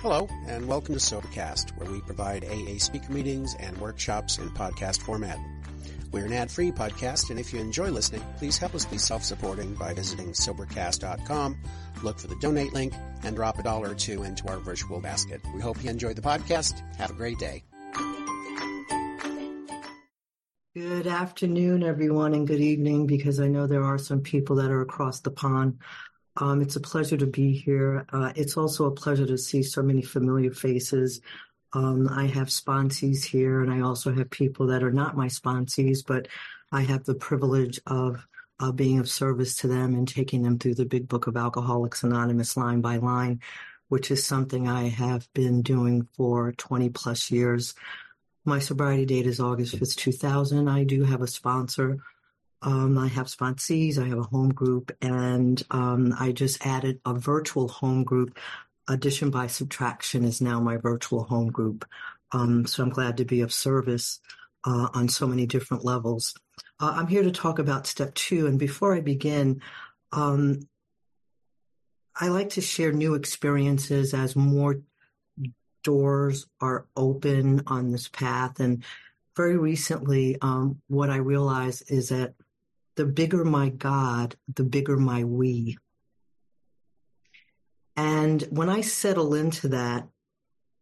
Hello, and welcome to Sobercast, where we provide AA speaker meetings and workshops in podcast format. We're an ad-free podcast, and if you enjoy listening, please help us be self-supporting by visiting Sobercast.com, look for the donate link, and drop a dollar or two into our virtual basket. We hope you enjoyed the podcast. Have a great day. Good afternoon, everyone, and good evening, because I know there are some people that are across the pond. Um, it's a pleasure to be here. Uh, it's also a pleasure to see so many familiar faces. Um, I have sponsees here, and I also have people that are not my sponsees, but I have the privilege of uh, being of service to them and taking them through the big book of Alcoholics Anonymous line by line, which is something I have been doing for 20 plus years. My sobriety date is August 5th, 2000. I do have a sponsor um, I have sponsees, I have a home group, and um, I just added a virtual home group. Addition by subtraction is now my virtual home group. Um, so I'm glad to be of service uh, on so many different levels. Uh, I'm here to talk about step two. And before I begin, um, I like to share new experiences as more doors are open on this path. And very recently, um, what I realized is that the bigger my God, the bigger my we. And when I settle into that,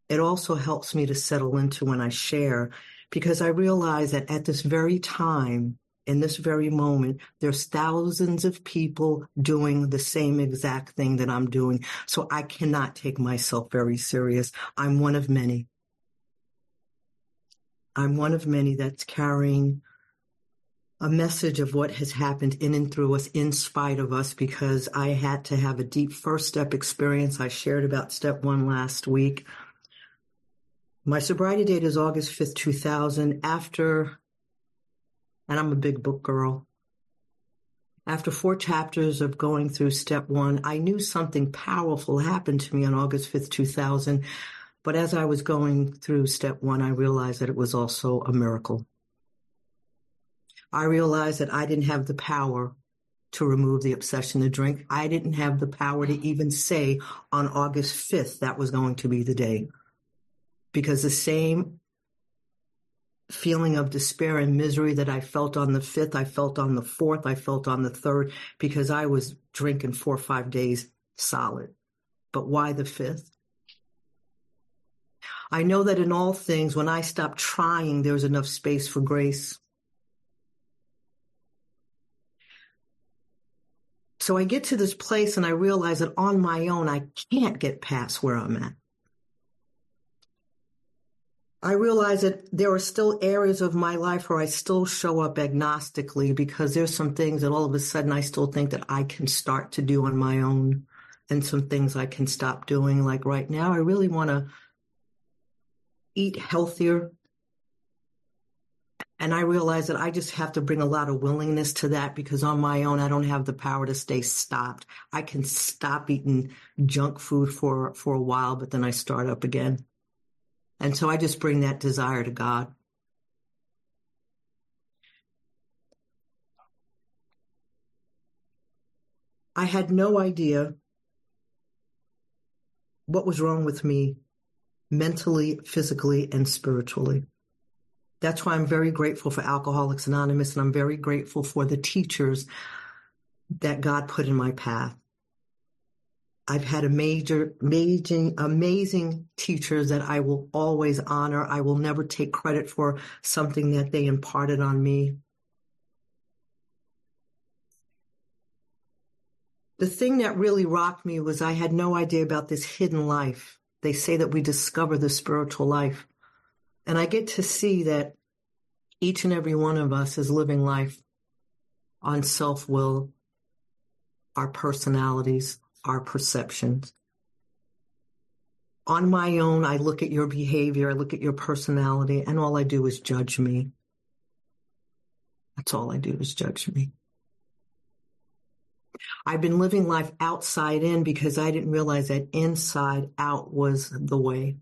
it also helps me to settle into when I share because I realize that at this very time, in this very moment, there's thousands of people doing the same exact thing that I'm doing. So I cannot take myself very serious. I'm one of many. I'm one of many that's carrying a message of what has happened in and through us in spite of us because I had to have a deep first step experience. I shared about step one last week. My sobriety date is August 5th, 2000. After, and I'm a big book girl. After four chapters of going through step one, I knew something powerful happened to me on August 5th, 2000. But as I was going through step one, I realized that it was also a miracle. I realized that I didn't have the power to remove the obsession to drink. I didn't have the power to even say on August 5th that was going to be the day. Because the same feeling of despair and misery that I felt on the 5th, I felt on the 4th, I felt on the 3rd, because I was drinking four or five days solid. But why the 5th? I know that in all things, when I stop trying, there's enough space for grace. So I get to this place and I realize that on my own, I can't get past where I'm at. I realize that there are still areas of my life where I still show up agnostically because there's some things that all of a sudden I still think that I can start to do on my own and some things I can stop doing. Like right now, I really want to eat healthier, and I realized that I just have to bring a lot of willingness to that because on my own, I don't have the power to stay stopped. I can stop eating junk food for, for a while, but then I start up again. And so I just bring that desire to God. I had no idea what was wrong with me mentally, physically, and spiritually. That's why I'm very grateful for Alcoholics Anonymous and I'm very grateful for the teachers that God put in my path. I've had a major, amazing, amazing teachers that I will always honor. I will never take credit for something that they imparted on me. The thing that really rocked me was I had no idea about this hidden life. They say that we discover the spiritual life. And I get to see that each and every one of us is living life on self will, our personalities, our perceptions. On my own, I look at your behavior, I look at your personality, and all I do is judge me. That's all I do is judge me. I've been living life outside in because I didn't realize that inside out was the way.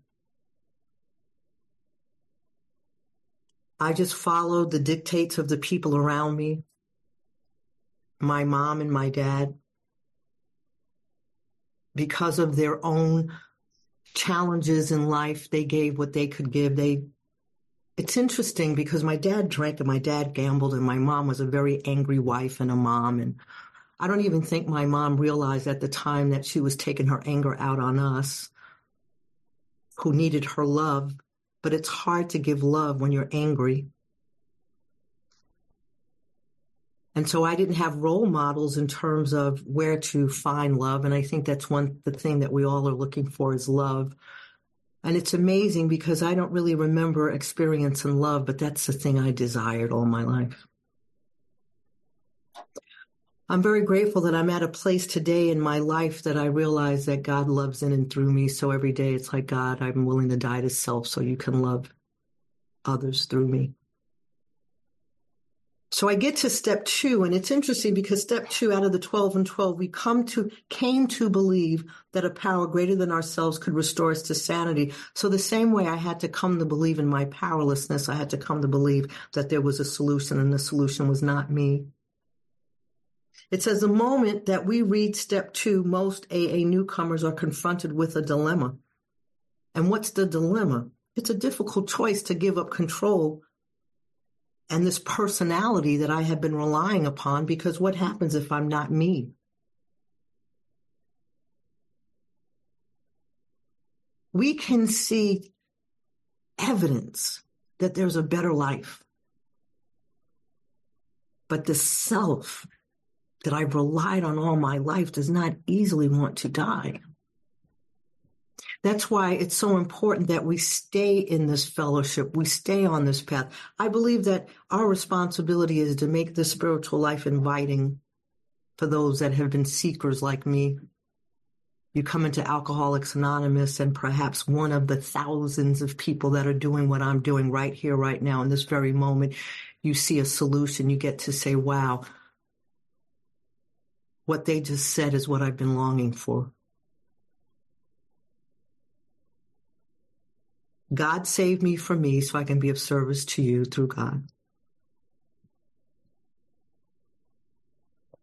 I just followed the dictates of the people around me, my mom and my dad, because of their own challenges in life. They gave what they could give. They, it's interesting because my dad drank and my dad gambled and my mom was a very angry wife and a mom. And I don't even think my mom realized at the time that she was taking her anger out on us who needed her love. But it's hard to give love when you're angry. And so I didn't have role models in terms of where to find love. And I think that's one, the thing that we all are looking for is love. And it's amazing because I don't really remember experience experiencing love, but that's the thing I desired all my life. I'm very grateful that I'm at a place today in my life that I realize that God loves in and through me. So every day it's like, God, I'm willing to die to self so you can love others through me. So I get to step two, and it's interesting because step two out of the 12 and 12, we come to, came to believe that a power greater than ourselves could restore us to sanity. So the same way I had to come to believe in my powerlessness, I had to come to believe that there was a solution and the solution was not me. It says the moment that we read step two, most AA newcomers are confronted with a dilemma. And what's the dilemma? It's a difficult choice to give up control and this personality that I have been relying upon because what happens if I'm not me? We can see evidence that there's a better life. But the self that I've relied on all my life does not easily want to die. That's why it's so important that we stay in this fellowship. We stay on this path. I believe that our responsibility is to make the spiritual life inviting for those that have been seekers like me. You come into Alcoholics Anonymous and perhaps one of the thousands of people that are doing what I'm doing right here, right now, in this very moment, you see a solution. You get to say, wow, what they just said is what I've been longing for. God saved me from me so I can be of service to you through God.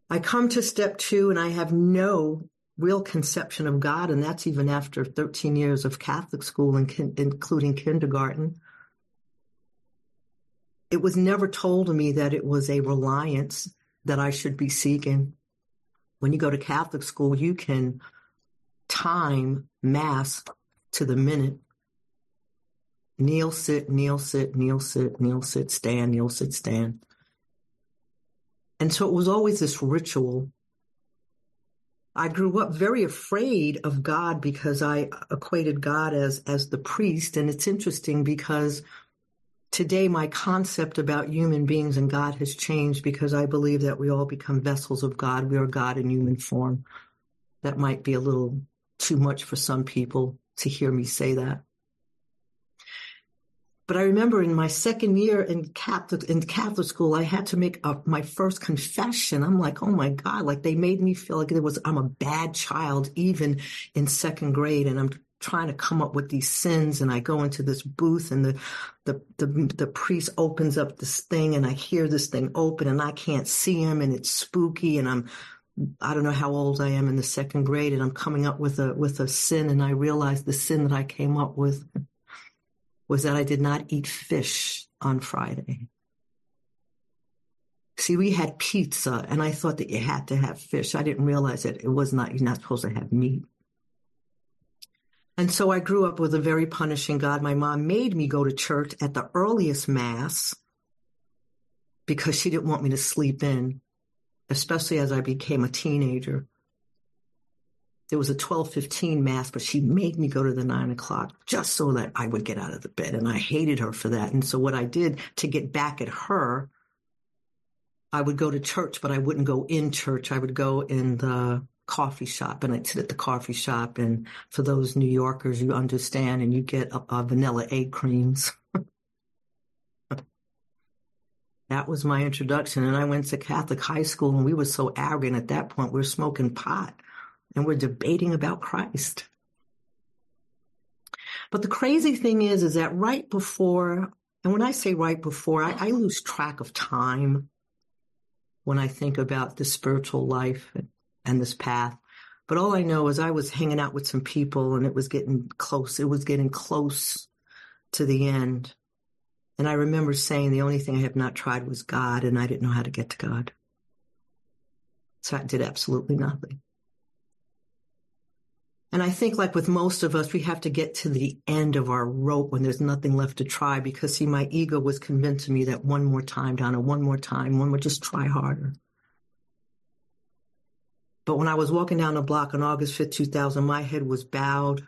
I come to step two and I have no real conception of God, and that's even after 13 years of Catholic school, including kindergarten. It was never told to me that it was a reliance that I should be seeking. When you go to Catholic school, you can time Mass to the minute kneel, sit, kneel, sit, kneel, sit, kneel, sit, stand, kneel, sit, stand. And so it was always this ritual. I grew up very afraid of God because I equated God as, as the priest. And it's interesting because today my concept about human beings and God has changed because I believe that we all become vessels of God. We are God in human form. That might be a little too much for some people to hear me say that. But I remember in my second year in Catholic in Catholic school, I had to make a, my first confession. I'm like, oh my god! Like they made me feel like it was I'm a bad child even in second grade, and I'm trying to come up with these sins. And I go into this booth, and the the the, the priest opens up this thing, and I hear this thing open, and I can't see him, and it's spooky, and I'm I don't know how old I am in the second grade, and I'm coming up with a with a sin, and I realize the sin that I came up with was that I did not eat fish on Friday. See, we had pizza and I thought that you had to have fish. I didn't realize that it was not, you're not supposed to have meat. And so I grew up with a very punishing God. My mom made me go to church at the earliest mass because she didn't want me to sleep in, especially as I became a teenager there was a 1215 mass, but she made me go to the nine o'clock just so that I would get out of the bed. And I hated her for that. And so what I did to get back at her, I would go to church, but I wouldn't go in church. I would go in the coffee shop and I'd sit at the coffee shop. And for those New Yorkers, you understand, and you get vanilla egg creams. that was my introduction. And I went to Catholic high school and we were so arrogant at that point. We're smoking pot and we're debating about Christ. But the crazy thing is, is that right before, and when I say right before, I, I lose track of time when I think about the spiritual life and, and this path. But all I know is I was hanging out with some people and it was getting close. It was getting close to the end. And I remember saying the only thing I have not tried was God, and I didn't know how to get to God. So I did absolutely nothing. And I think, like with most of us, we have to get to the end of our rope when there's nothing left to try. Because, see, my ego was convincing me that one more time, Donna, one more time, one more, just try harder. But when I was walking down the block on August 5th, 2000, my head was bowed.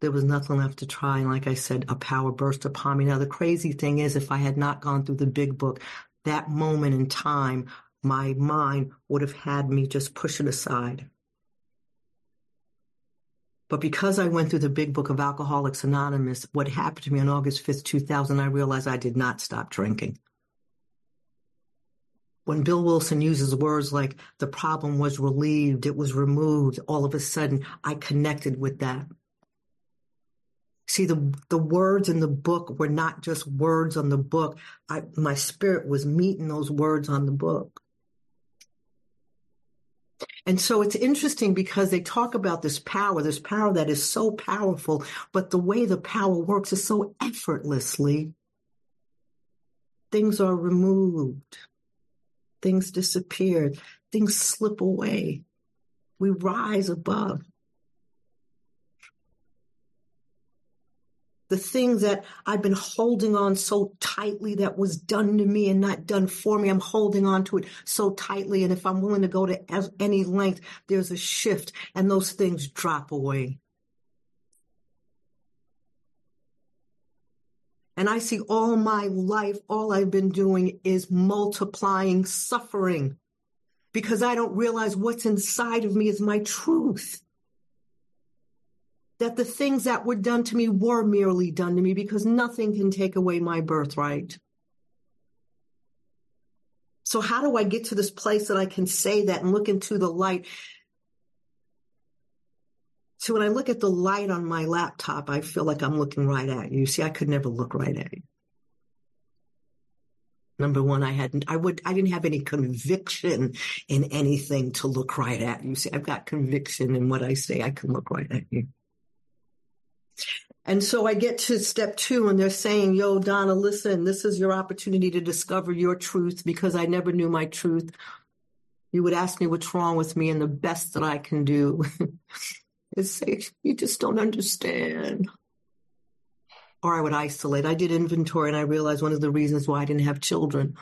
There was nothing left to try. And like I said, a power burst upon me. Now, the crazy thing is, if I had not gone through the big book, that moment in time, my mind would have had me just push it aside. But because I went through the big book of Alcoholics Anonymous, what happened to me on August 5th, 2000, I realized I did not stop drinking. When Bill Wilson uses words like the problem was relieved, it was removed, all of a sudden I connected with that. See, the, the words in the book were not just words on the book. I, my spirit was meeting those words on the book. And so it's interesting because they talk about this power, this power that is so powerful, but the way the power works is so effortlessly. Things are removed. Things disappear. Things slip away. We rise above. the thing that I've been holding on so tightly that was done to me and not done for me. I'm holding on to it so tightly. And if I'm willing to go to any length, there's a shift and those things drop away. And I see all my life, all I've been doing is multiplying suffering because I don't realize what's inside of me is my truth that the things that were done to me were merely done to me because nothing can take away my birthright. So how do I get to this place that I can say that and look into the light? So when I look at the light on my laptop, I feel like I'm looking right at you. See, I could never look right at you. Number one, I hadn't, I would, I didn't have any conviction in anything to look right at you. See, I've got conviction in what I say. I can look right at you. And so I get to step two and they're saying, yo, Donna, listen, this is your opportunity to discover your truth because I never knew my truth. You would ask me what's wrong with me and the best that I can do is say, you just don't understand. Or I would isolate. I did inventory and I realized one of the reasons why I didn't have children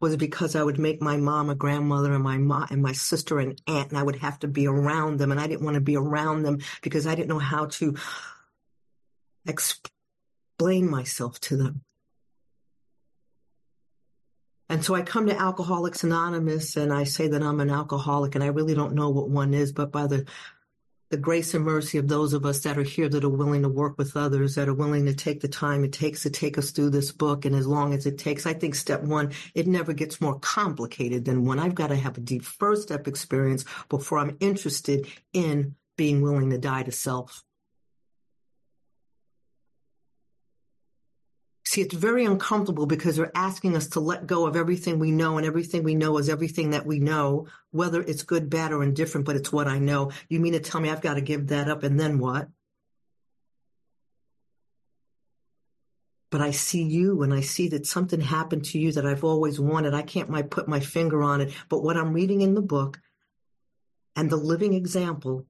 was because I would make my mom a grandmother and my mom and my sister an aunt and I would have to be around them and I didn't want to be around them because I didn't know how to explain myself to them. And so I come to Alcoholics Anonymous and I say that I'm an alcoholic and I really don't know what one is, but by the the grace and mercy of those of us that are here that are willing to work with others, that are willing to take the time it takes to take us through this book. And as long as it takes, I think step one, it never gets more complicated than one. I've got to have a deep first step experience before I'm interested in being willing to die to self. See, it's very uncomfortable because they're asking us to let go of everything we know, and everything we know is everything that we know, whether it's good, bad, or indifferent, but it's what I know. You mean to tell me I've got to give that up and then what? But I see you and I see that something happened to you that I've always wanted. I can't my, put my finger on it, but what I'm reading in the book and the living example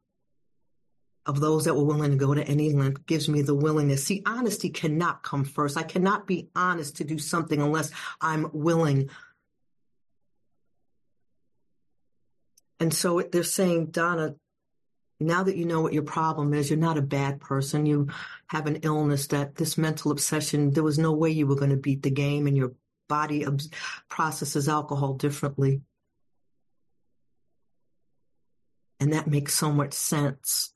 of those that were willing to go to any length gives me the willingness. See, honesty cannot come first. I cannot be honest to do something unless I'm willing. And so they're saying, Donna, now that you know what your problem is, you're not a bad person. You have an illness that this mental obsession, there was no way you were going to beat the game and your body processes alcohol differently. And that makes so much sense.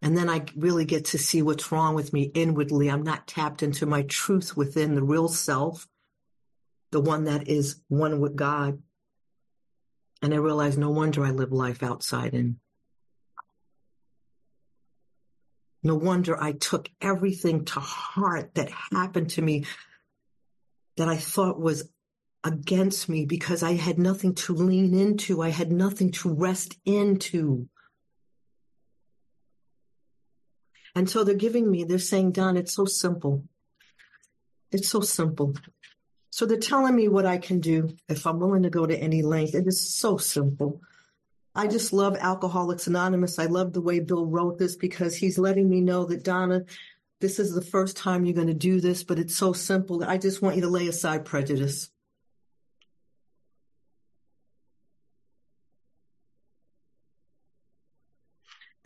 And then I really get to see what's wrong with me inwardly. I'm not tapped into my truth within the real self, the one that is one with God. And I realize no wonder I live life outside in. No wonder I took everything to heart that happened to me that I thought was against me because I had nothing to lean into. I had nothing to rest into. And so they're giving me, they're saying, Don, it's so simple. It's so simple. So they're telling me what I can do if I'm willing to go to any length. It is so simple. I just love Alcoholics Anonymous. I love the way Bill wrote this because he's letting me know that Donna, this is the first time you're going to do this, but it's so simple. I just want you to lay aside prejudice.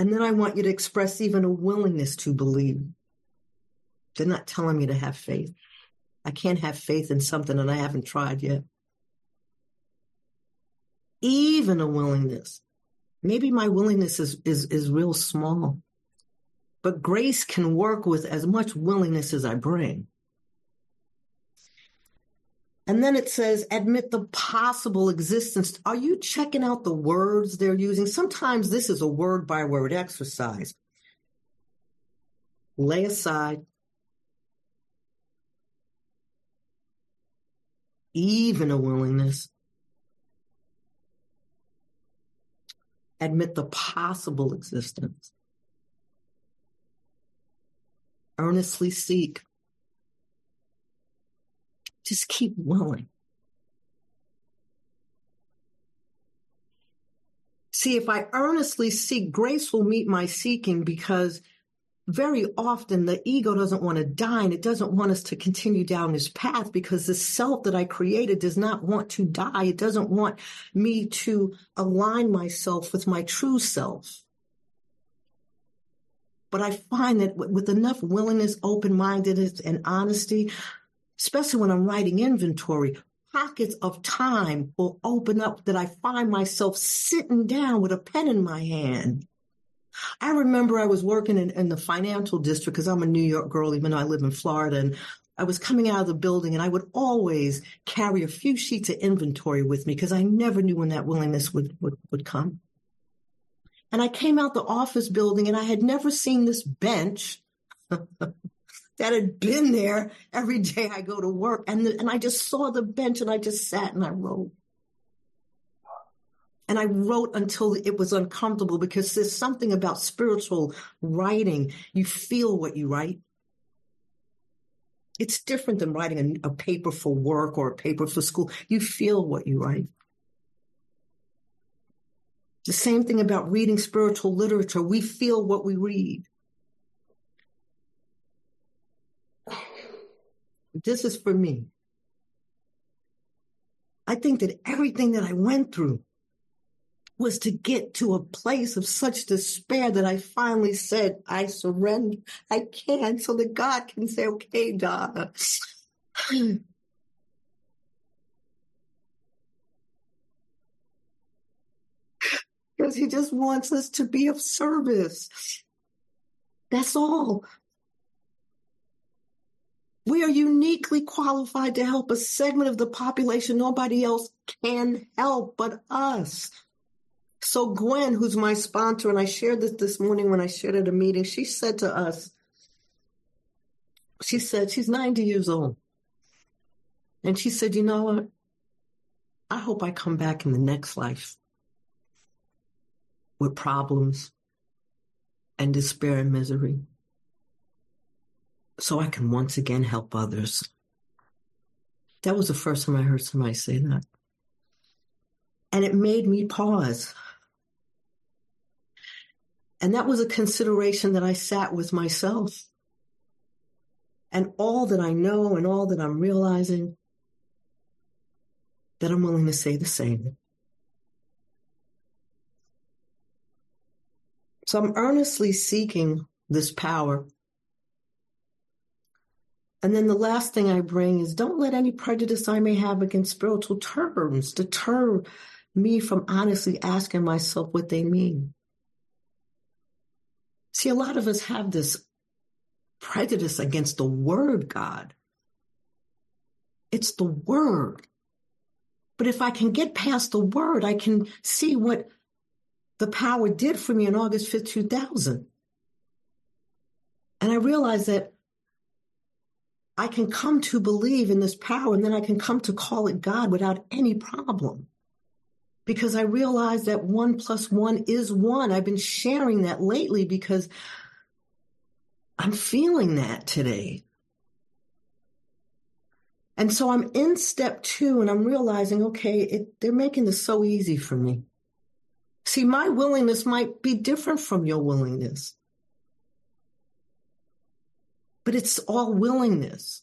And then I want you to express even a willingness to believe. They're not telling me to have faith. I can't have faith in something that I haven't tried yet. Even a willingness. Maybe my willingness is, is, is real small, but grace can work with as much willingness as I bring. And then it says, admit the possible existence. Are you checking out the words they're using? Sometimes this is a word by word exercise. Lay aside even a willingness. Admit the possible existence. Earnestly seek. Just keep willing. See, if I earnestly seek, grace will meet my seeking because very often the ego doesn't want to die and it doesn't want us to continue down this path because the self that I created does not want to die. It doesn't want me to align myself with my true self. But I find that with enough willingness, open mindedness, and honesty, especially when I'm writing inventory, pockets of time will open up that I find myself sitting down with a pen in my hand I remember I was working in, in the financial district because I'm a New York girl, even though I live in Florida. And I was coming out of the building and I would always carry a few sheets of inventory with me because I never knew when that willingness would, would, would come. And I came out the office building and I had never seen this bench that had been there every day I go to work. And, the, and I just saw the bench and I just sat and I wrote. And I wrote until it was uncomfortable because there's something about spiritual writing. You feel what you write. It's different than writing a, a, paper for work or a paper for school. You feel what you write. The same thing about reading spiritual literature. We feel what we read. This is for me. I think that everything that I went through was to get to a place of such despair that I finally said, I surrender. I can so that God can say, okay, Donna. because he just wants us to be of service. That's all. We are uniquely qualified to help a segment of the population nobody else can help but us. So Gwen, who's my sponsor, and I shared this this morning when I shared at a meeting, she said to us, she said, she's 90 years old. And she said, you know what? I hope I come back in the next life with problems and despair and misery so I can once again help others. That was the first time I heard somebody say that. And it made me pause. And that was a consideration that I sat with myself. And all that I know and all that I'm realizing, that I'm willing to say the same. So I'm earnestly seeking this power. And then the last thing I bring is don't let any prejudice I may have against spiritual terms deter me from honestly asking myself what they mean. See, a lot of us have this prejudice against the word God. It's the word. But if I can get past the word, I can see what the power did for me in August 5th, 2000. And I realized that I can come to believe in this power and then I can come to call it God without any problem. Because I realize that one plus one is one. I've been sharing that lately because I'm feeling that today. And so I'm in step two and I'm realizing, okay, it, they're making this so easy for me. See, my willingness might be different from your willingness but it's all willingness.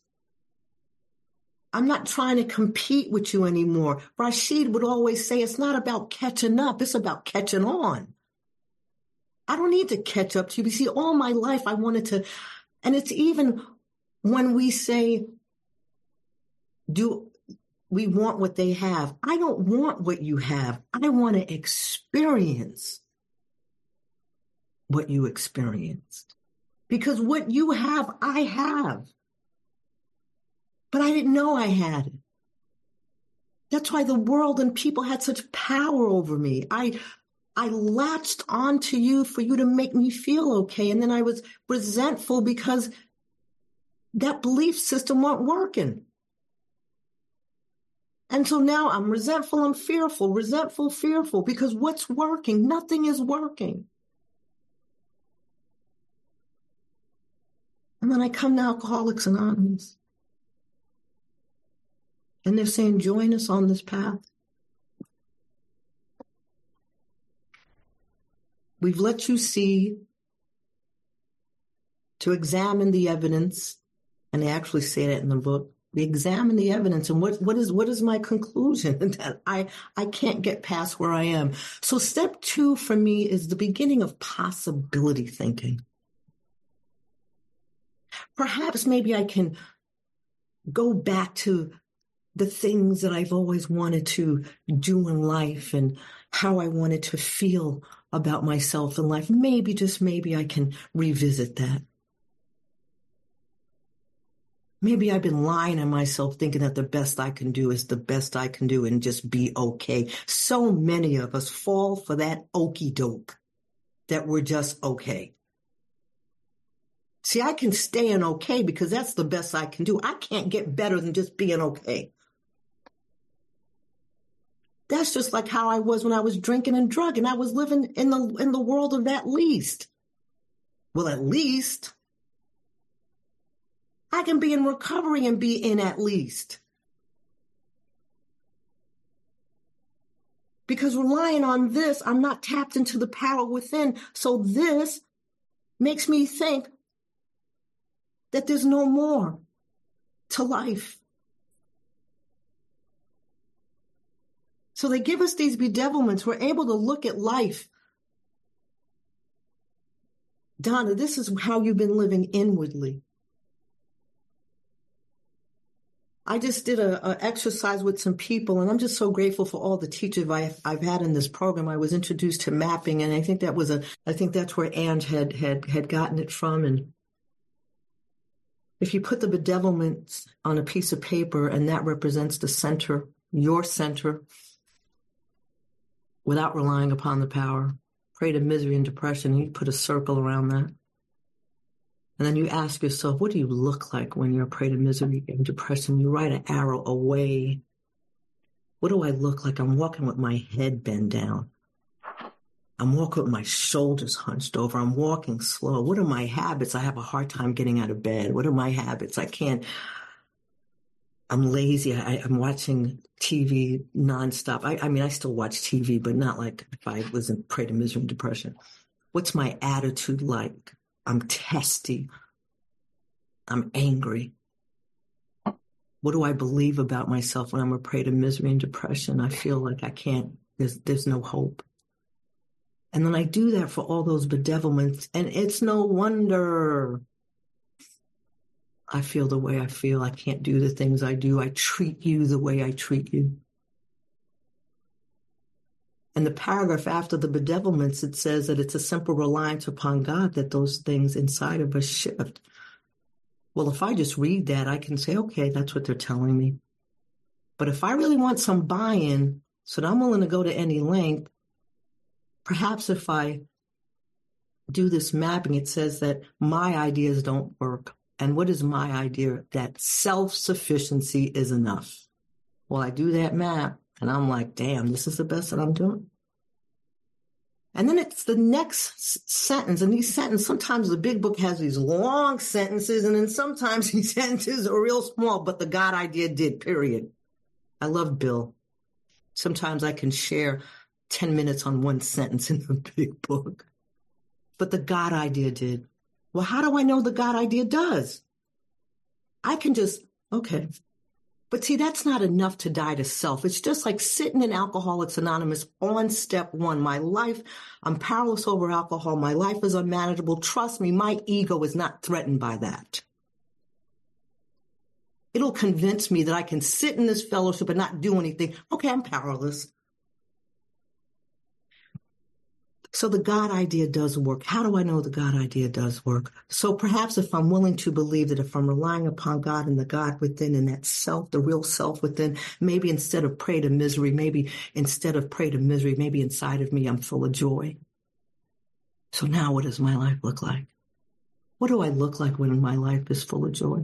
I'm not trying to compete with you anymore. Rashid would always say it's not about catching up, it's about catching on. I don't need to catch up to you. You see, all my life I wanted to, and it's even when we say, do we want what they have? I don't want what you have. I want to experience what you experienced because what you have, I have. But I didn't know I had it. That's why the world and people had such power over me. I, I latched onto you for you to make me feel okay. And then I was resentful because that belief system wasn't working. And so now I'm resentful, I'm fearful, resentful, fearful, because what's working? Nothing is working. And then I come to Alcoholics Anonymous. And they're saying, join us on this path. We've let you see to examine the evidence, and they actually say that in the book. We examine the evidence, and what, what is what is my conclusion? that I I can't get past where I am. So step two for me is the beginning of possibility thinking. Perhaps maybe I can go back to the things that I've always wanted to do in life and how I wanted to feel about myself in life. Maybe, just maybe, I can revisit that. Maybe I've been lying to myself thinking that the best I can do is the best I can do and just be okay. So many of us fall for that okey doke that we're just okay. See, I can stay in okay because that's the best I can do. I can't get better than just being okay. That's just like how I was when I was drinking and drugging. I was living in the in the world of that least. Well, at least I can be in recovery and be in at least. Because relying on this, I'm not tapped into the power within. So this makes me think, that there's no more to life. So they give us these bedevilments. We're able to look at life. Donna, this is how you've been living inwardly. I just did a, exercise with some people, and I'm just so grateful for all the teachers I've, I've had in this program. I was introduced to mapping, and I think that was a, I think that's where Ange had had had gotten it from, and if you put the bedevilments on a piece of paper and that represents the center, your center, without relying upon the power, prey to misery and depression, and you put a circle around that. And then you ask yourself, what do you look like when you're prey to misery and depression? You write an arrow away. What do I look like? I'm walking with my head bent down. I'm walking with my shoulders hunched over. I'm walking slow. What are my habits? I have a hard time getting out of bed. What are my habits? I can't. I'm lazy. I, am watching TV nonstop. I, I mean, I still watch TV, but not like if I was in prey to misery and depression. What's my attitude like? I'm testy. I'm angry. What do I believe about myself when I'm a prey to misery and depression? I feel like I can't, there's, there's no hope. And then I do that for all those bedevilments. And it's no wonder I feel the way I feel. I can't do the things I do. I treat you the way I treat you. And the paragraph after the bedevilments, it says that it's a simple reliance upon God that those things inside of us shift. Well, if I just read that, I can say, okay, that's what they're telling me. But if I really want some buy in, so that I'm willing to go to any length, perhaps if I do this mapping, it says that my ideas don't work. And what is my idea? That self-sufficiency is enough. Well, I do that map and I'm like, damn, this is the best that I'm doing. And then it's the next sentence. And these sentences, sometimes the big book has these long sentences, and then sometimes these sentences are real small, but the God idea did, period. I love Bill. Sometimes I can share 10 minutes on one sentence in the big book. But the God idea did. Well, how do I know the God idea does? I can just, okay, but see, that's not enough to die to self. It's just like sitting in Alcoholics Anonymous on step one. My life, I'm powerless over alcohol. My life is unmanageable. Trust me, my ego is not threatened by that. It'll convince me that I can sit in this fellowship and not do anything. Okay, I'm powerless. So the God idea does work. How do I know the God idea does work? So perhaps if I'm willing to believe that if I'm relying upon God and the God within and that self, the real self within, maybe instead of prey to misery, maybe instead of prey to misery, maybe inside of me, I'm full of joy. So now what does my life look like? What do I look like when my life is full of joy?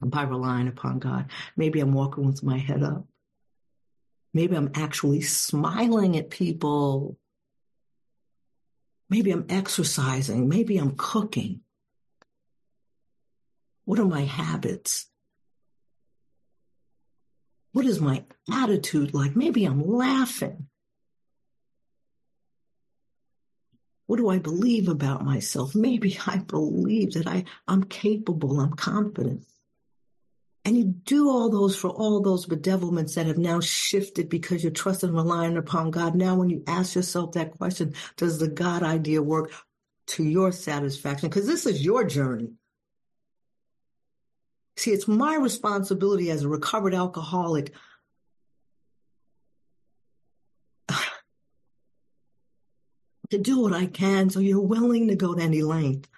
By relying upon God. Maybe I'm walking with my head up. Maybe I'm actually smiling at people Maybe I'm exercising. Maybe I'm cooking. What are my habits? What is my attitude like? Maybe I'm laughing. What do I believe about myself? Maybe I believe that I, I'm capable, I'm confident. And you do all those for all those bedevilments that have now shifted because you're trusting and relying upon God. Now, when you ask yourself that question, does the God idea work to your satisfaction? Because this is your journey. See, it's my responsibility as a recovered alcoholic to do what I can so you're willing to go to any length.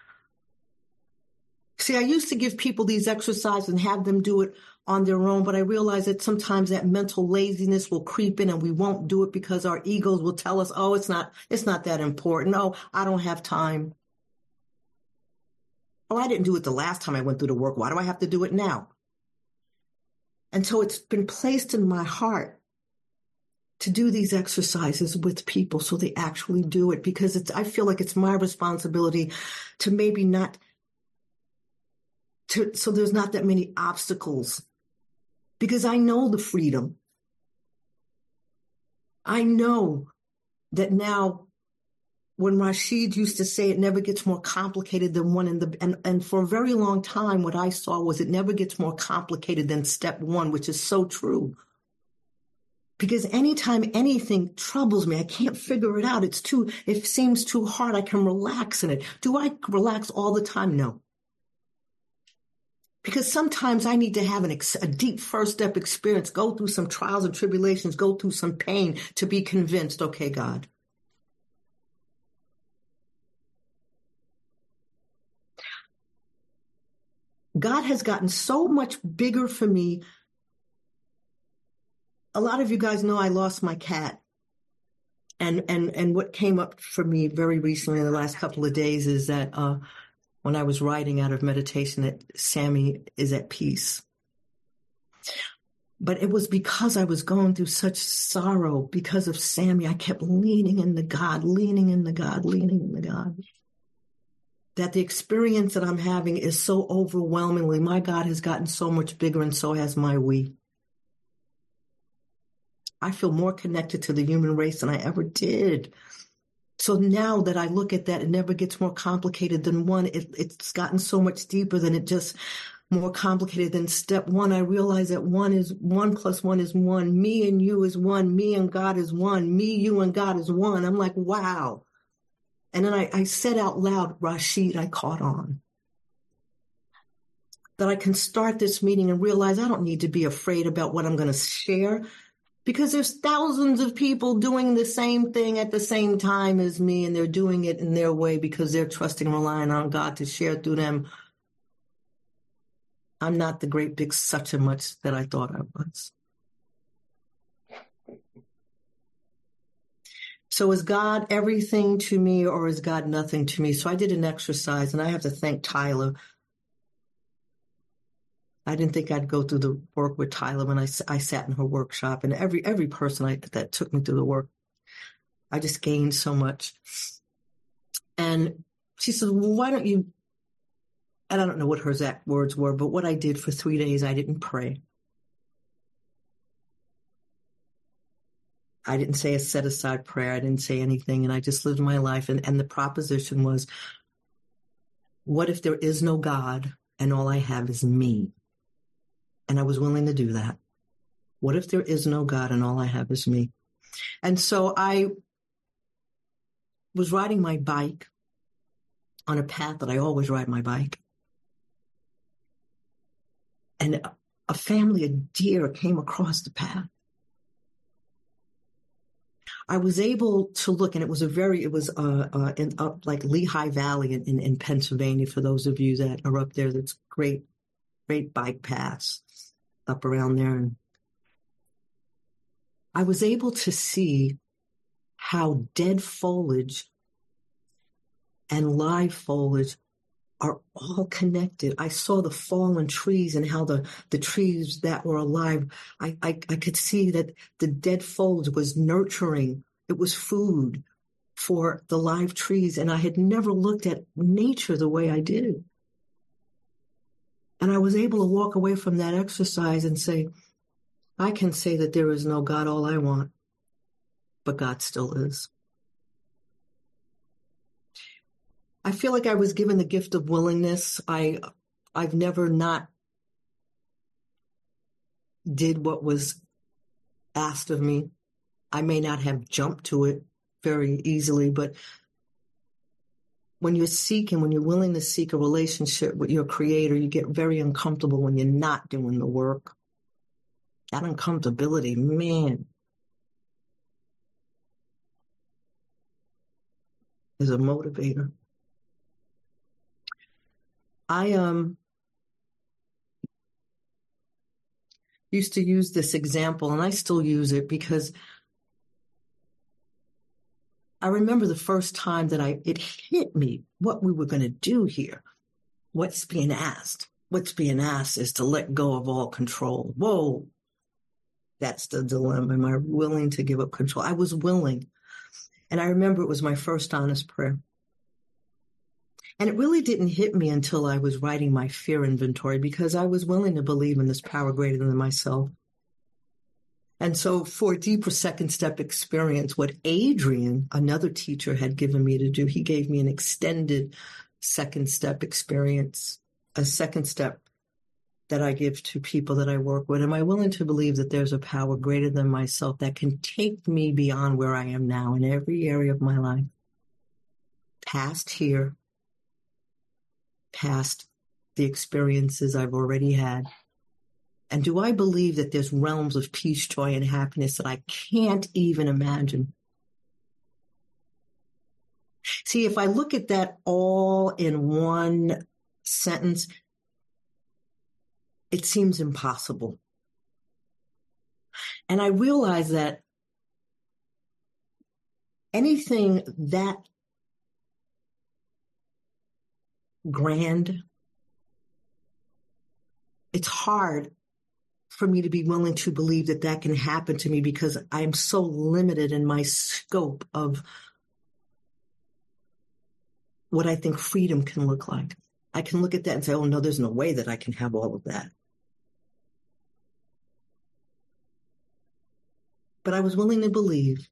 See, I used to give people these exercises and have them do it on their own, but I realize that sometimes that mental laziness will creep in and we won't do it because our egos will tell us, oh, it's not, it's not that important. Oh, I don't have time. Oh, I didn't do it the last time I went through the work. Why do I have to do it now? And so it's been placed in my heart to do these exercises with people so they actually do it because it's, I feel like it's my responsibility to maybe not to, so there's not that many obstacles because I know the freedom. I know that now when Rashid used to say it never gets more complicated than one in the and, and for a very long time what I saw was it never gets more complicated than step one, which is so true. Because anytime anything troubles me, I can't figure it out. It's too, it seems too hard. I can relax in it. Do I relax all the time? No because sometimes I need to have an ex- a deep first step experience, go through some trials and tribulations, go through some pain to be convinced, okay, God. God has gotten so much bigger for me. A lot of you guys know I lost my cat. And, and, and what came up for me very recently in the last couple of days is that, uh, when I was writing out of meditation that Sammy is at peace. But it was because I was going through such sorrow because of Sammy. I kept leaning in the God, leaning in the God, leaning in the God. That the experience that I'm having is so overwhelmingly, my God has gotten so much bigger and so has my we. I feel more connected to the human race than I ever did. So now that I look at that, it never gets more complicated than one. It, it's gotten so much deeper than it just more complicated than step one. I realize that one is one plus one is one. Me and you is one. Me and God is one. Me, you and God is one. I'm like, wow. And then I, I said out loud, Rashid, I caught on. That I can start this meeting and realize I don't need to be afraid about what I'm going to share because there's thousands of people doing the same thing at the same time as me and they're doing it in their way because they're trusting relying on God to share through them. I'm not the great big such and much that I thought I was. So is God everything to me or is God nothing to me? So I did an exercise and I have to thank Tyler I didn't think I'd go through the work with Tyler when I, I sat in her workshop and every, every person I, that took me through the work, I just gained so much. And she said, well, why don't you, and I don't know what her exact words were, but what I did for three days, I didn't pray. I didn't say a set aside prayer. I didn't say anything. And I just lived my life. And, and the proposition was, what if there is no God and all I have is me? And I was willing to do that. What if there is no God and all I have is me? And so I was riding my bike on a path that I always ride my bike. And a family of deer came across the path. I was able to look, and it was a very, it was uh, uh, in up like Lehigh Valley in, in, in, Pennsylvania. For those of you that are up there, that's great, great bike paths up around there. And I was able to see how dead foliage and live foliage are all connected. I saw the fallen trees and how the, the trees that were alive, I, I, I could see that the dead foliage was nurturing. It was food for the live trees. And I had never looked at nature the way I did. And I was able to walk away from that exercise and say, I can say that there is no God all I want, but God still is. I feel like I was given the gift of willingness. I I've never not did what was asked of me. I may not have jumped to it very easily, but when you're seeking, when you're willing to seek a relationship with your creator, you get very uncomfortable when you're not doing the work. That uncomfortability, man, is a motivator. I um used to use this example and I still use it because I remember the first time that I it hit me what we were going to do here. What's being asked? What's being asked is to let go of all control. Whoa. That's the dilemma. Am I willing to give up control? I was willing. And I remember it was my first honest prayer. And it really didn't hit me until I was writing my fear inventory because I was willing to believe in this power greater than myself. And so for a deeper second step experience, what Adrian, another teacher, had given me to do, he gave me an extended second step experience, a second step that I give to people that I work with. Am I willing to believe that there's a power greater than myself that can take me beyond where I am now in every area of my life? Past here, past the experiences I've already had? And do I believe that there's realms of peace, joy, and happiness that I can't even imagine? See, if I look at that all in one sentence, it seems impossible. And I realize that anything that grand. It's hard for me to be willing to believe that that can happen to me because I'm so limited in my scope of what I think freedom can look like. I can look at that and say, oh no, there's no way that I can have all of that. But I was willing to believe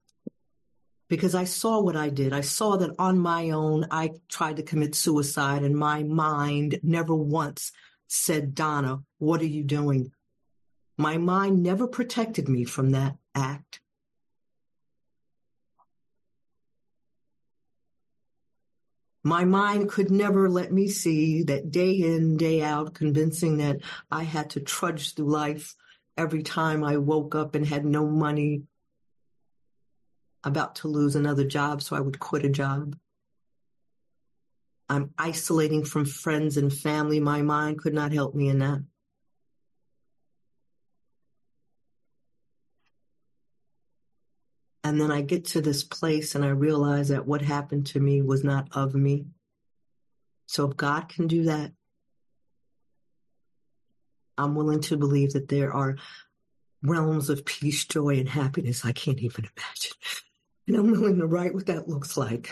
because I saw what I did. I saw that on my own, I tried to commit suicide and my mind never once said, Donna, what are you doing? My mind never protected me from that act. My mind could never let me see that day in, day out, convincing that I had to trudge through life every time I woke up and had no money, about to lose another job, so I would quit a job. I'm isolating from friends and family. My mind could not help me in that. And then I get to this place and I realize that what happened to me was not of me. So if God can do that, I'm willing to believe that there are realms of peace, joy, and happiness I can't even imagine. And I'm willing to write what that looks like.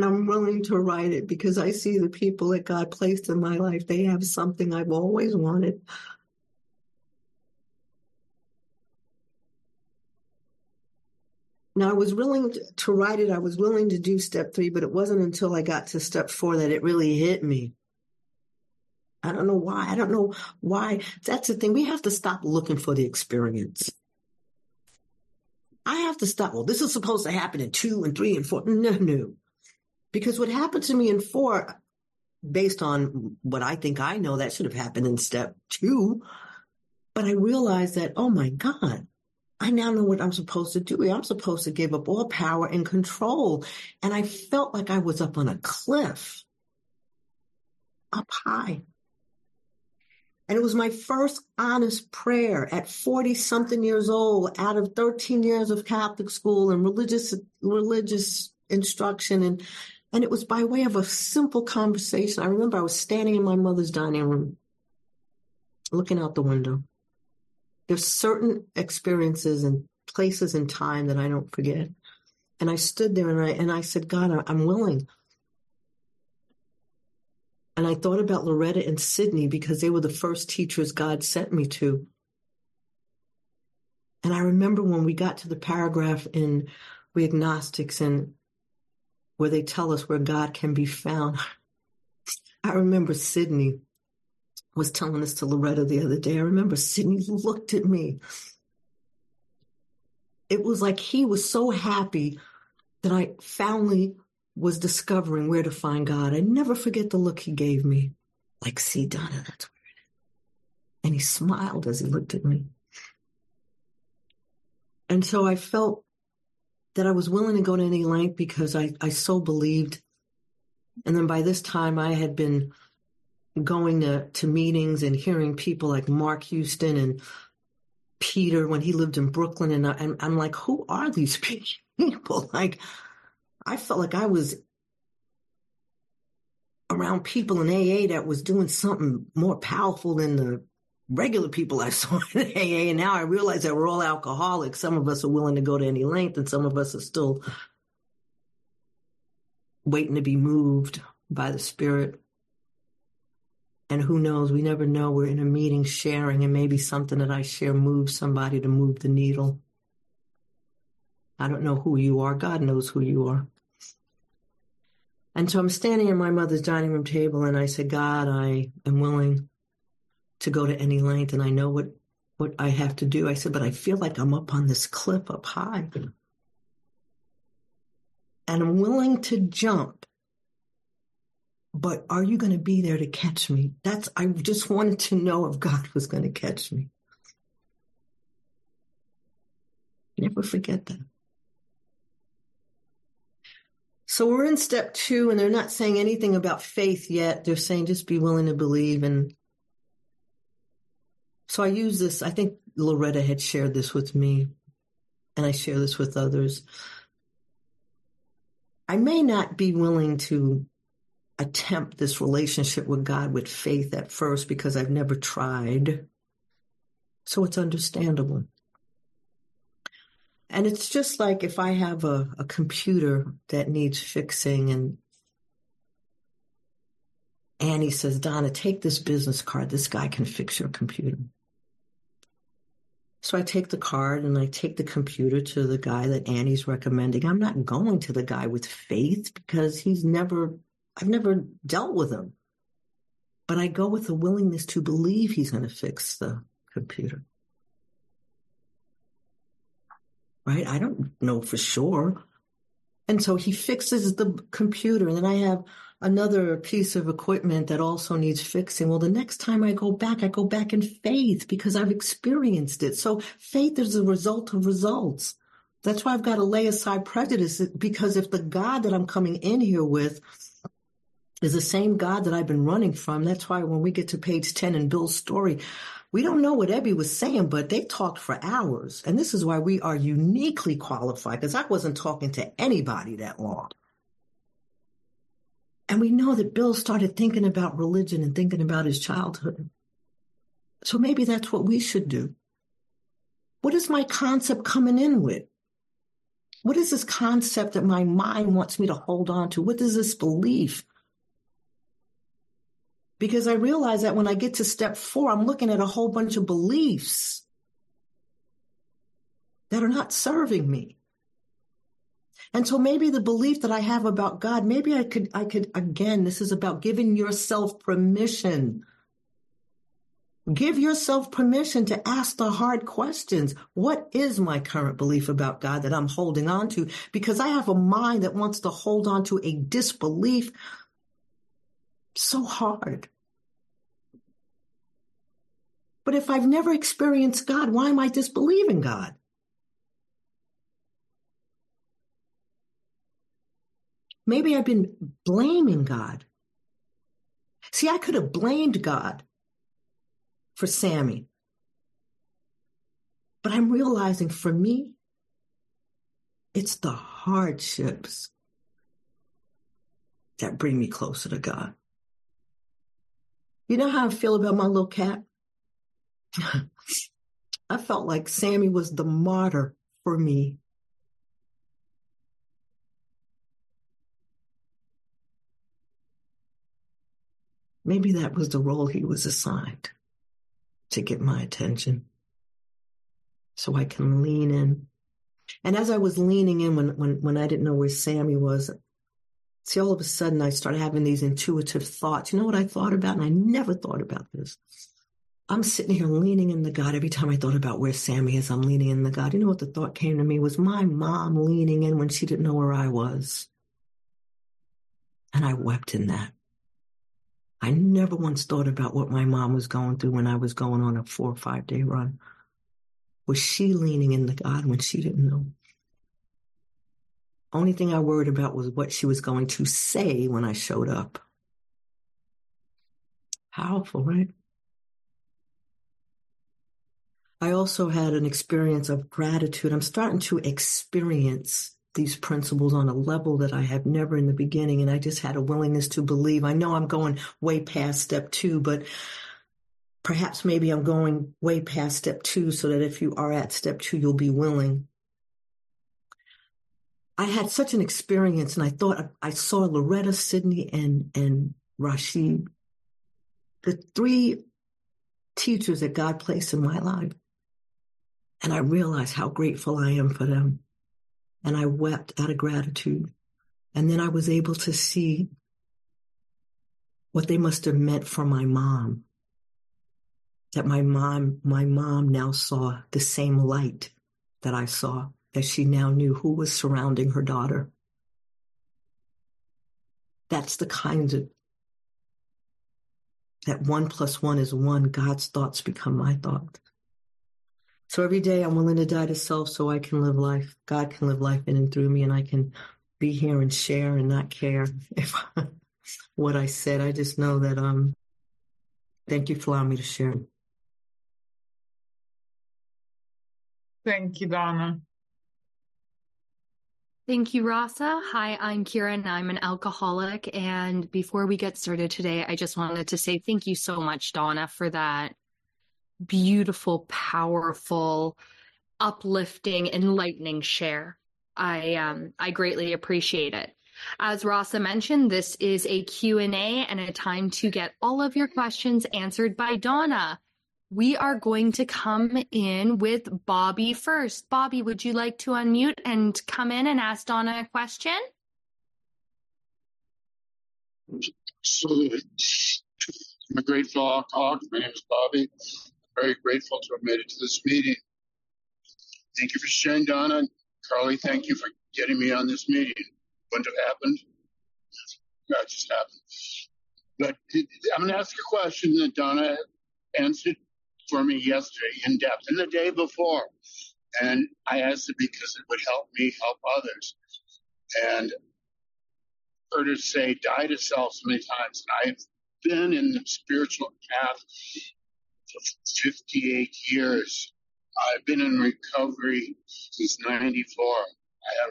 And I'm willing to write it because I see the people that God placed in my life. They have something I've always wanted. Now, I was willing to write it. I was willing to do step three, but it wasn't until I got to step four that it really hit me. I don't know why. I don't know why. That's the thing. We have to stop looking for the experience. I have to stop. Well, this is supposed to happen in two and three and four. No, no. Because what happened to me in four, based on what I think I know, that should have happened in step two. But I realized that, oh my God, I now know what I'm supposed to do. I'm supposed to give up all power and control. And I felt like I was up on a cliff, up high. And it was my first honest prayer at 40 something years old out of 13 years of Catholic school and religious, religious instruction. And, and it was by way of a simple conversation. I remember I was standing in my mother's dining room, looking out the window there's certain experiences and places in time that I don't forget. And I stood there and I and I said, God, I'm willing. And I thought about Loretta and Sydney because they were the first teachers God sent me to. And I remember when we got to the paragraph in We Agnostics and where they tell us where God can be found. I remember Sydney was telling this to Loretta the other day. I remember Sydney looked at me. It was like he was so happy that I finally was discovering where to find God. I never forget the look he gave me. Like, see, Donna, that's where it is. And he smiled as he looked at me. And so I felt that I was willing to go to any length because I, I so believed. And then by this time I had been going to, to meetings and hearing people like Mark Houston and Peter when he lived in Brooklyn. And, I, and I'm like, who are these people? Like, I felt like I was around people in AA that was doing something more powerful than the regular people I saw in AA. And now I realize that we're all alcoholics. Some of us are willing to go to any length, and some of us are still waiting to be moved by the Spirit. And who knows, we never know. We're in a meeting sharing, and maybe something that I share moves somebody to move the needle. I don't know who you are. God knows who you are. And so I'm standing at my mother's dining room table, and I said, God, I am willing to go to any length, and I know what, what I have to do. I said, but I feel like I'm up on this cliff up high. And I'm willing to jump but are you going to be there to catch me? That's, I just wanted to know if God was going to catch me. Never forget that. So we're in step two, and they're not saying anything about faith yet. They're saying just be willing to believe. And so I use this. I think Loretta had shared this with me, and I share this with others. I may not be willing to attempt this relationship with God with faith at first because I've never tried. So it's understandable. And it's just like if I have a, a computer that needs fixing and Annie says, Donna, take this business card. This guy can fix your computer. So I take the card and I take the computer to the guy that Annie's recommending. I'm not going to the guy with faith because he's never I've never dealt with him. But I go with the willingness to believe he's going to fix the computer. Right? I don't know for sure. And so he fixes the computer. And then I have another piece of equipment that also needs fixing. Well, the next time I go back, I go back in faith because I've experienced it. So faith is a result of results. That's why I've got to lay aside prejudice because if the God that I'm coming in here with is the same God that I've been running from. That's why when we get to page 10 in Bill's story, We don't know what Ebby was saying, but they talked for hours. And this is why we are uniquely qualified because I wasn't talking to anybody that long. And we know that Bill started thinking about religion and thinking about his childhood. So maybe that's what we should do. What is my concept coming in with? What is this concept that my mind wants me to hold on to? What is this belief? Because I realize that when I get to step four, I'm looking at a whole bunch of beliefs that are not serving me. And so maybe the belief that I have about God, maybe I could, I could, again, this is about giving yourself permission Give yourself permission to ask the hard questions. What is my current belief about God that I'm holding on to? Because I have a mind that wants to hold on to a disbelief so hard. But if I've never experienced God, why am I disbelieving God? Maybe I've been blaming God. See, I could have blamed God for Sammy. But I'm realizing for me, it's the hardships that bring me closer to God. You know how I feel about my little cat? I felt like Sammy was the martyr for me. Maybe that was the role he was assigned to get my attention so I can lean in. And as I was leaning in when, when, when I didn't know where Sammy was, see, all of a sudden I started having these intuitive thoughts. You know what I thought about? And I never thought about this. I'm sitting here leaning in the God. Every time I thought about where Sammy is, I'm leaning in the God. You know what the thought came to me was my mom leaning in when she didn't know where I was. And I wept in that. I never once thought about what my mom was going through when I was going on a four or five day run. Was she leaning into God when she didn't know? Only thing I worried about was what she was going to say when I showed up. Powerful, right? I also had an experience of gratitude. I'm starting to experience these principles on a level that I have never in the beginning. And I just had a willingness to believe. I know I'm going way past step two, but perhaps maybe I'm going way past step two so that if you are at step two, you'll be willing. I had such an experience and I thought I saw Loretta, Sydney, and, and Rashid, the three teachers that God placed in my life. And I realized how grateful I am for them and I wept out of gratitude. And then I was able to see what they must have meant for my mom. That my mom, my mom now saw the same light that I saw, that she now knew who was surrounding her daughter. That's the kind of that one plus one is one. God's thoughts become my thoughts. So every day I'm willing to die to self so I can live life. God can live life in and through me and I can be here and share and not care if what I said. I just know that um thank you for allowing me to share. Thank you, Donna. Thank you, Rasa. Hi, I'm Kira and I'm an alcoholic. And before we get started today, I just wanted to say thank you so much, Donna, for that beautiful, powerful, uplifting, enlightening share. I um I greatly appreciate it. As Rasa mentioned, this is a Q&A and a time to get all of your questions answered by Donna. We are going to come in with Bobby first. Bobby, would you like to unmute and come in and ask Donna a question? I'm a grateful alcoholic. My name is Bobby very grateful to have made it to this meeting. Thank you for sharing, Donna. Carly, thank you for getting me on this meeting. Wouldn't have happened. That just happened. But I'm going to ask a question that Donna answered for me yesterday in depth and the day before. And I asked it because it would help me help others. And heard her say, die to self so many times. And I've been in the spiritual path 58 years. I've been in recovery since 94. I have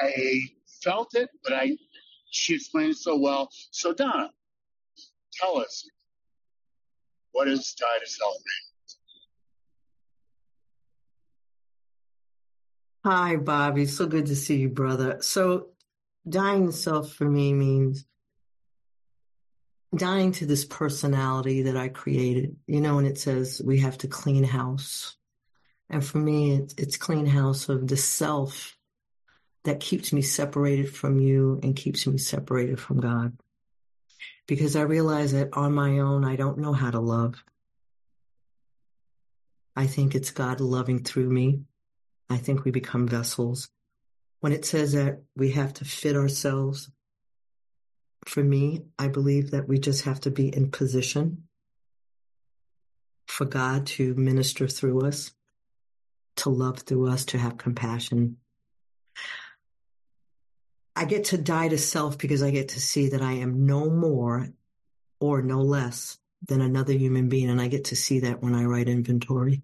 I, I felt it, but I she explained it so well. So Donna, tell us, what does die self mean? Hi, Bobby. So good to see you, brother. So dying self for me means dying to this personality that I created. You know, when it says we have to clean house. And for me, it's, it's clean house of the self that keeps me separated from you and keeps me separated from God. Because I realize that on my own, I don't know how to love. I think it's God loving through me. I think we become vessels. When it says that we have to fit ourselves for me, I believe that we just have to be in position for God to minister through us, to love through us, to have compassion. I get to die to self because I get to see that I am no more or no less than another human being. And I get to see that when I write inventory.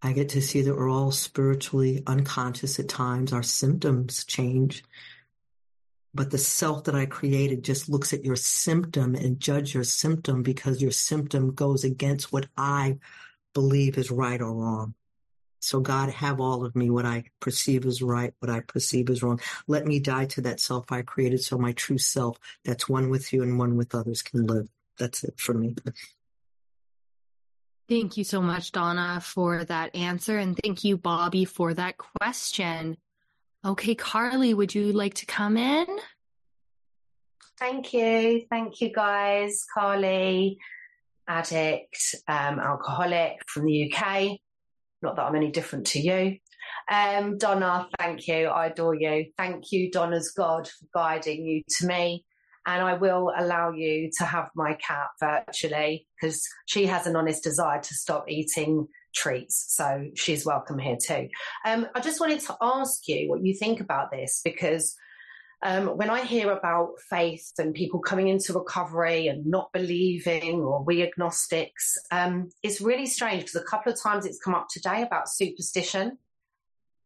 I get to see that we're all spiritually unconscious at times. Our symptoms change but the self that I created just looks at your symptom and judge your symptom because your symptom goes against what I believe is right or wrong. So God, have all of me, what I perceive as right, what I perceive as wrong. Let me die to that self I created so my true self that's one with you and one with others can live. That's it for me. Thank you so much, Donna, for that answer. And thank you, Bobby, for that question. Okay, Carly, would you like to come in? Thank you. Thank you, guys. Carly, addict, um, alcoholic from the UK. Not that I'm any different to you. Um, Donna, thank you. I adore you. Thank you, Donna's God, for guiding you to me. And I will allow you to have my cat virtually because she has an honest desire to stop eating treats. So she's welcome here too. Um, I just wanted to ask you what you think about this because um, when I hear about faith and people coming into recovery and not believing or we agnostics, um, it's really strange because a couple of times it's come up today about superstition.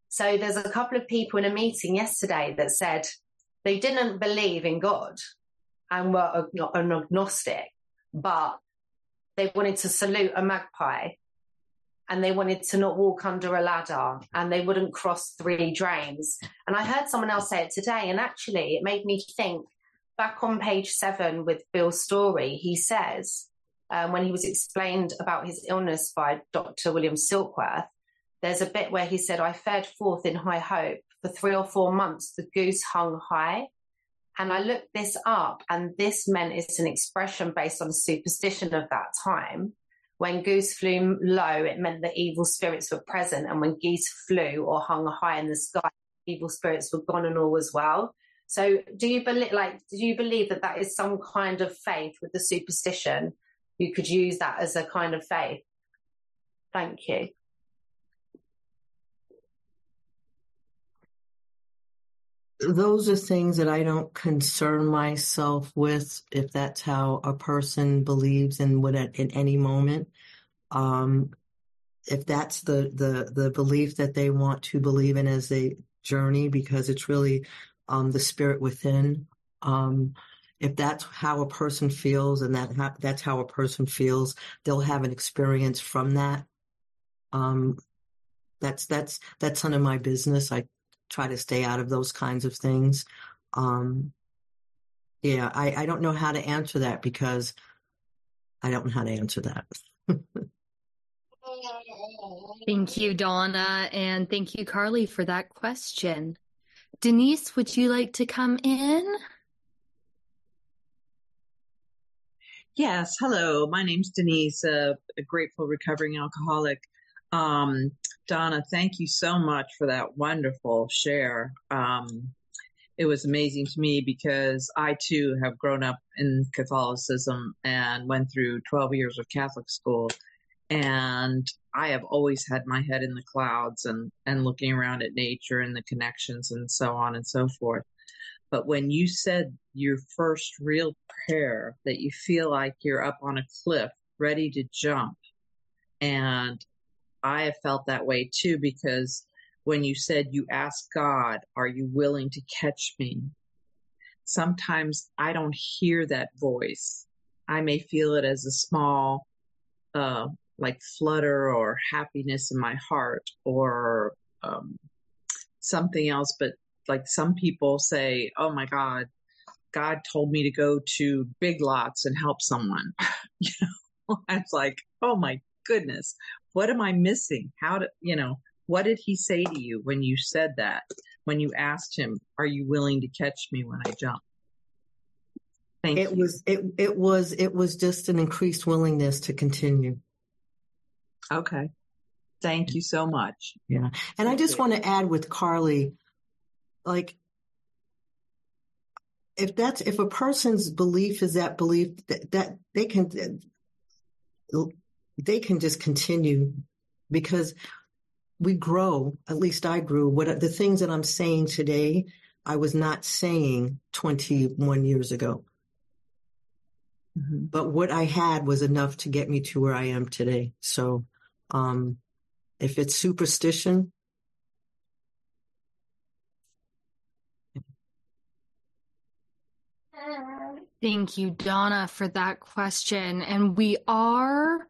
So there's a couple of people in a meeting yesterday that said they didn't believe in God and were an agnostic, but they wanted to salute a magpie and they wanted to not walk under a ladder and they wouldn't cross three drains. And I heard someone else say it today, and actually, it made me think back on page seven with Bill's story. He says, um, when he was explained about his illness by Dr. William Silkworth, there's a bit where he said, I fared forth in high hope. For three or four months, the goose hung high. And I looked this up, and this meant it's an expression based on superstition of that time when goose flew low, it meant that evil spirits were present. And when geese flew or hung high in the sky, evil spirits were gone and all was well. So do you believe, like, do you believe that that is some kind of faith with the superstition? You could use that as a kind of faith. Thank you. Those are things that I don't concern myself with if that's how a person believes in what at, in any moment. Um, if that's the, the, the belief that they want to believe in as a journey, because it's really, um, the spirit within. Um, if that's how a person feels and that ha- that's how a person feels, they'll have an experience from that. Um, that's, that's, that's none of my business. I try to stay out of those kinds of things. Um, yeah, I, I don't know how to answer that because I don't know how to answer that. thank you, Donna, and thank you, Carly, for that question. Denise, would you like to come in? Yes, hello. My name's Denise, a, a grateful recovering alcoholic. Um, Donna, thank you so much for that wonderful share. Um, it was amazing to me because I too have grown up in Catholicism and went through 12 years of Catholic school. And I have always had my head in the clouds and, and looking around at nature and the connections and so on and so forth. But when you said your first real prayer that you feel like you're up on a cliff ready to jump. And I have felt that way too because when you said you ask God, are you willing to catch me? Sometimes I don't hear that voice. I may feel it as a small, uh, like flutter or happiness in my heart or um, something else. But like some people say, oh my God, God told me to go to Big Lots and help someone. you know, I like, oh my goodness, what am I missing? How did, you know, what did he say to you when you said that? When you asked him, are you willing to catch me when I jump? Thank it you. was it it was it was just an increased willingness to continue. Okay. Thank you so much. Yeah. And I just want to add with Carly, like if that's if a person's belief is that belief that, that they can they can just continue because we grow at least i grew what the things that i'm saying today i was not saying 21 years ago mm-hmm. but what i had was enough to get me to where i am today so um if it's superstition Thank you, Donna, for that question. And we are,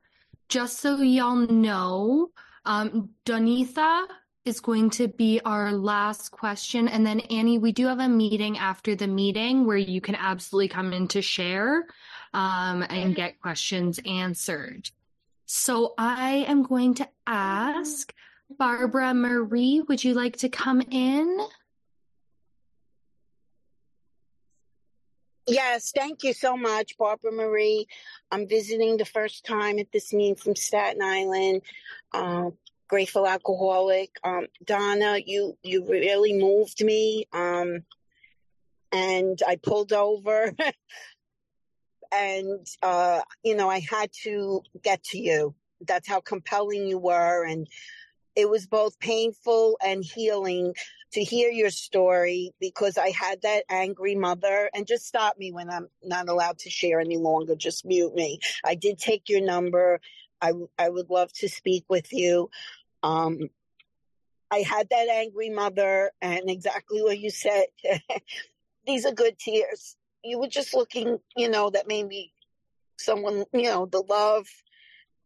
just so y'all know, um, Donitha is going to be our last question. And then, Annie, we do have a meeting after the meeting where you can absolutely come in to share um, and get questions answered. So I am going to ask Barbara Marie, would you like to come in? Yes, thank you so much, Barbara Marie. I'm visiting the first time at this meeting from Staten Island. Uh, grateful alcoholic. Um, Donna, you you really moved me, um, and I pulled over, and uh, you know I had to get to you. That's how compelling you were, and it was both painful and healing to hear your story because I had that angry mother and just stop me when I'm not allowed to share any longer. Just mute me. I did take your number. I, I would love to speak with you. Um, I had that angry mother and exactly what you said. These are good tears. You were just looking, you know, that maybe someone, you know, the love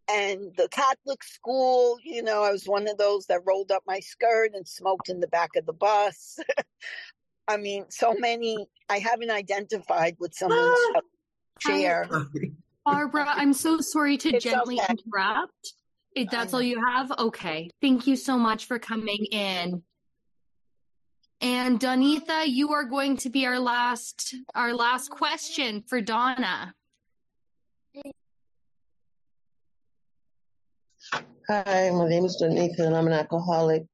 and the Catholic school, you know, I was one of those that rolled up my skirt and smoked in the back of the bus. I mean, so many, I haven't identified with someone's ah, chair. Barbara, I'm so sorry to it's gently okay. interrupt. If that's all you have, okay. Thank you so much for coming in. And Donitha, you are going to be our last our last question for Donna. Hi, my name is Donita and I'm an alcoholic.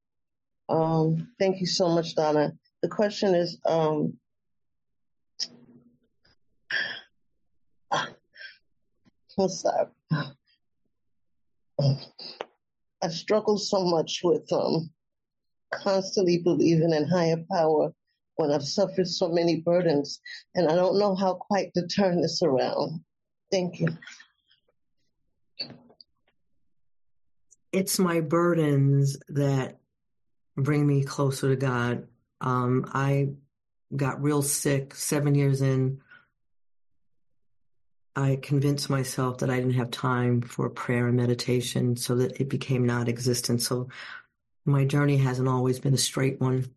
Um, thank you so much, Donna. The question is, um, what's that? I struggle so much with um, constantly believing in higher power when I've suffered so many burdens, and I don't know how quite to turn this around. Thank you. It's my burdens that bring me closer to God. Um, I got real sick seven years in. I convinced myself that I didn't have time for prayer and meditation so that it became non existent. So my journey hasn't always been a straight one.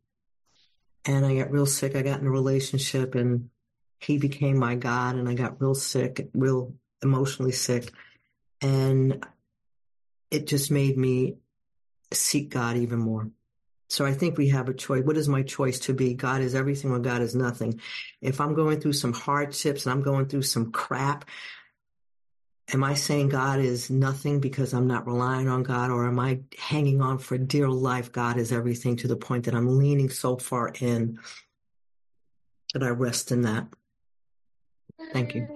And I got real sick. I got in a relationship and he became my God and I got real sick, real emotionally sick. And it just made me seek God even more. So I think we have a choice. What is my choice to be? God is everything or God is nothing. If I'm going through some hardships and I'm going through some crap, am I saying God is nothing because I'm not relying on God or am I hanging on for dear life? God is everything to the point that I'm leaning so far in that I rest in that. Thank you.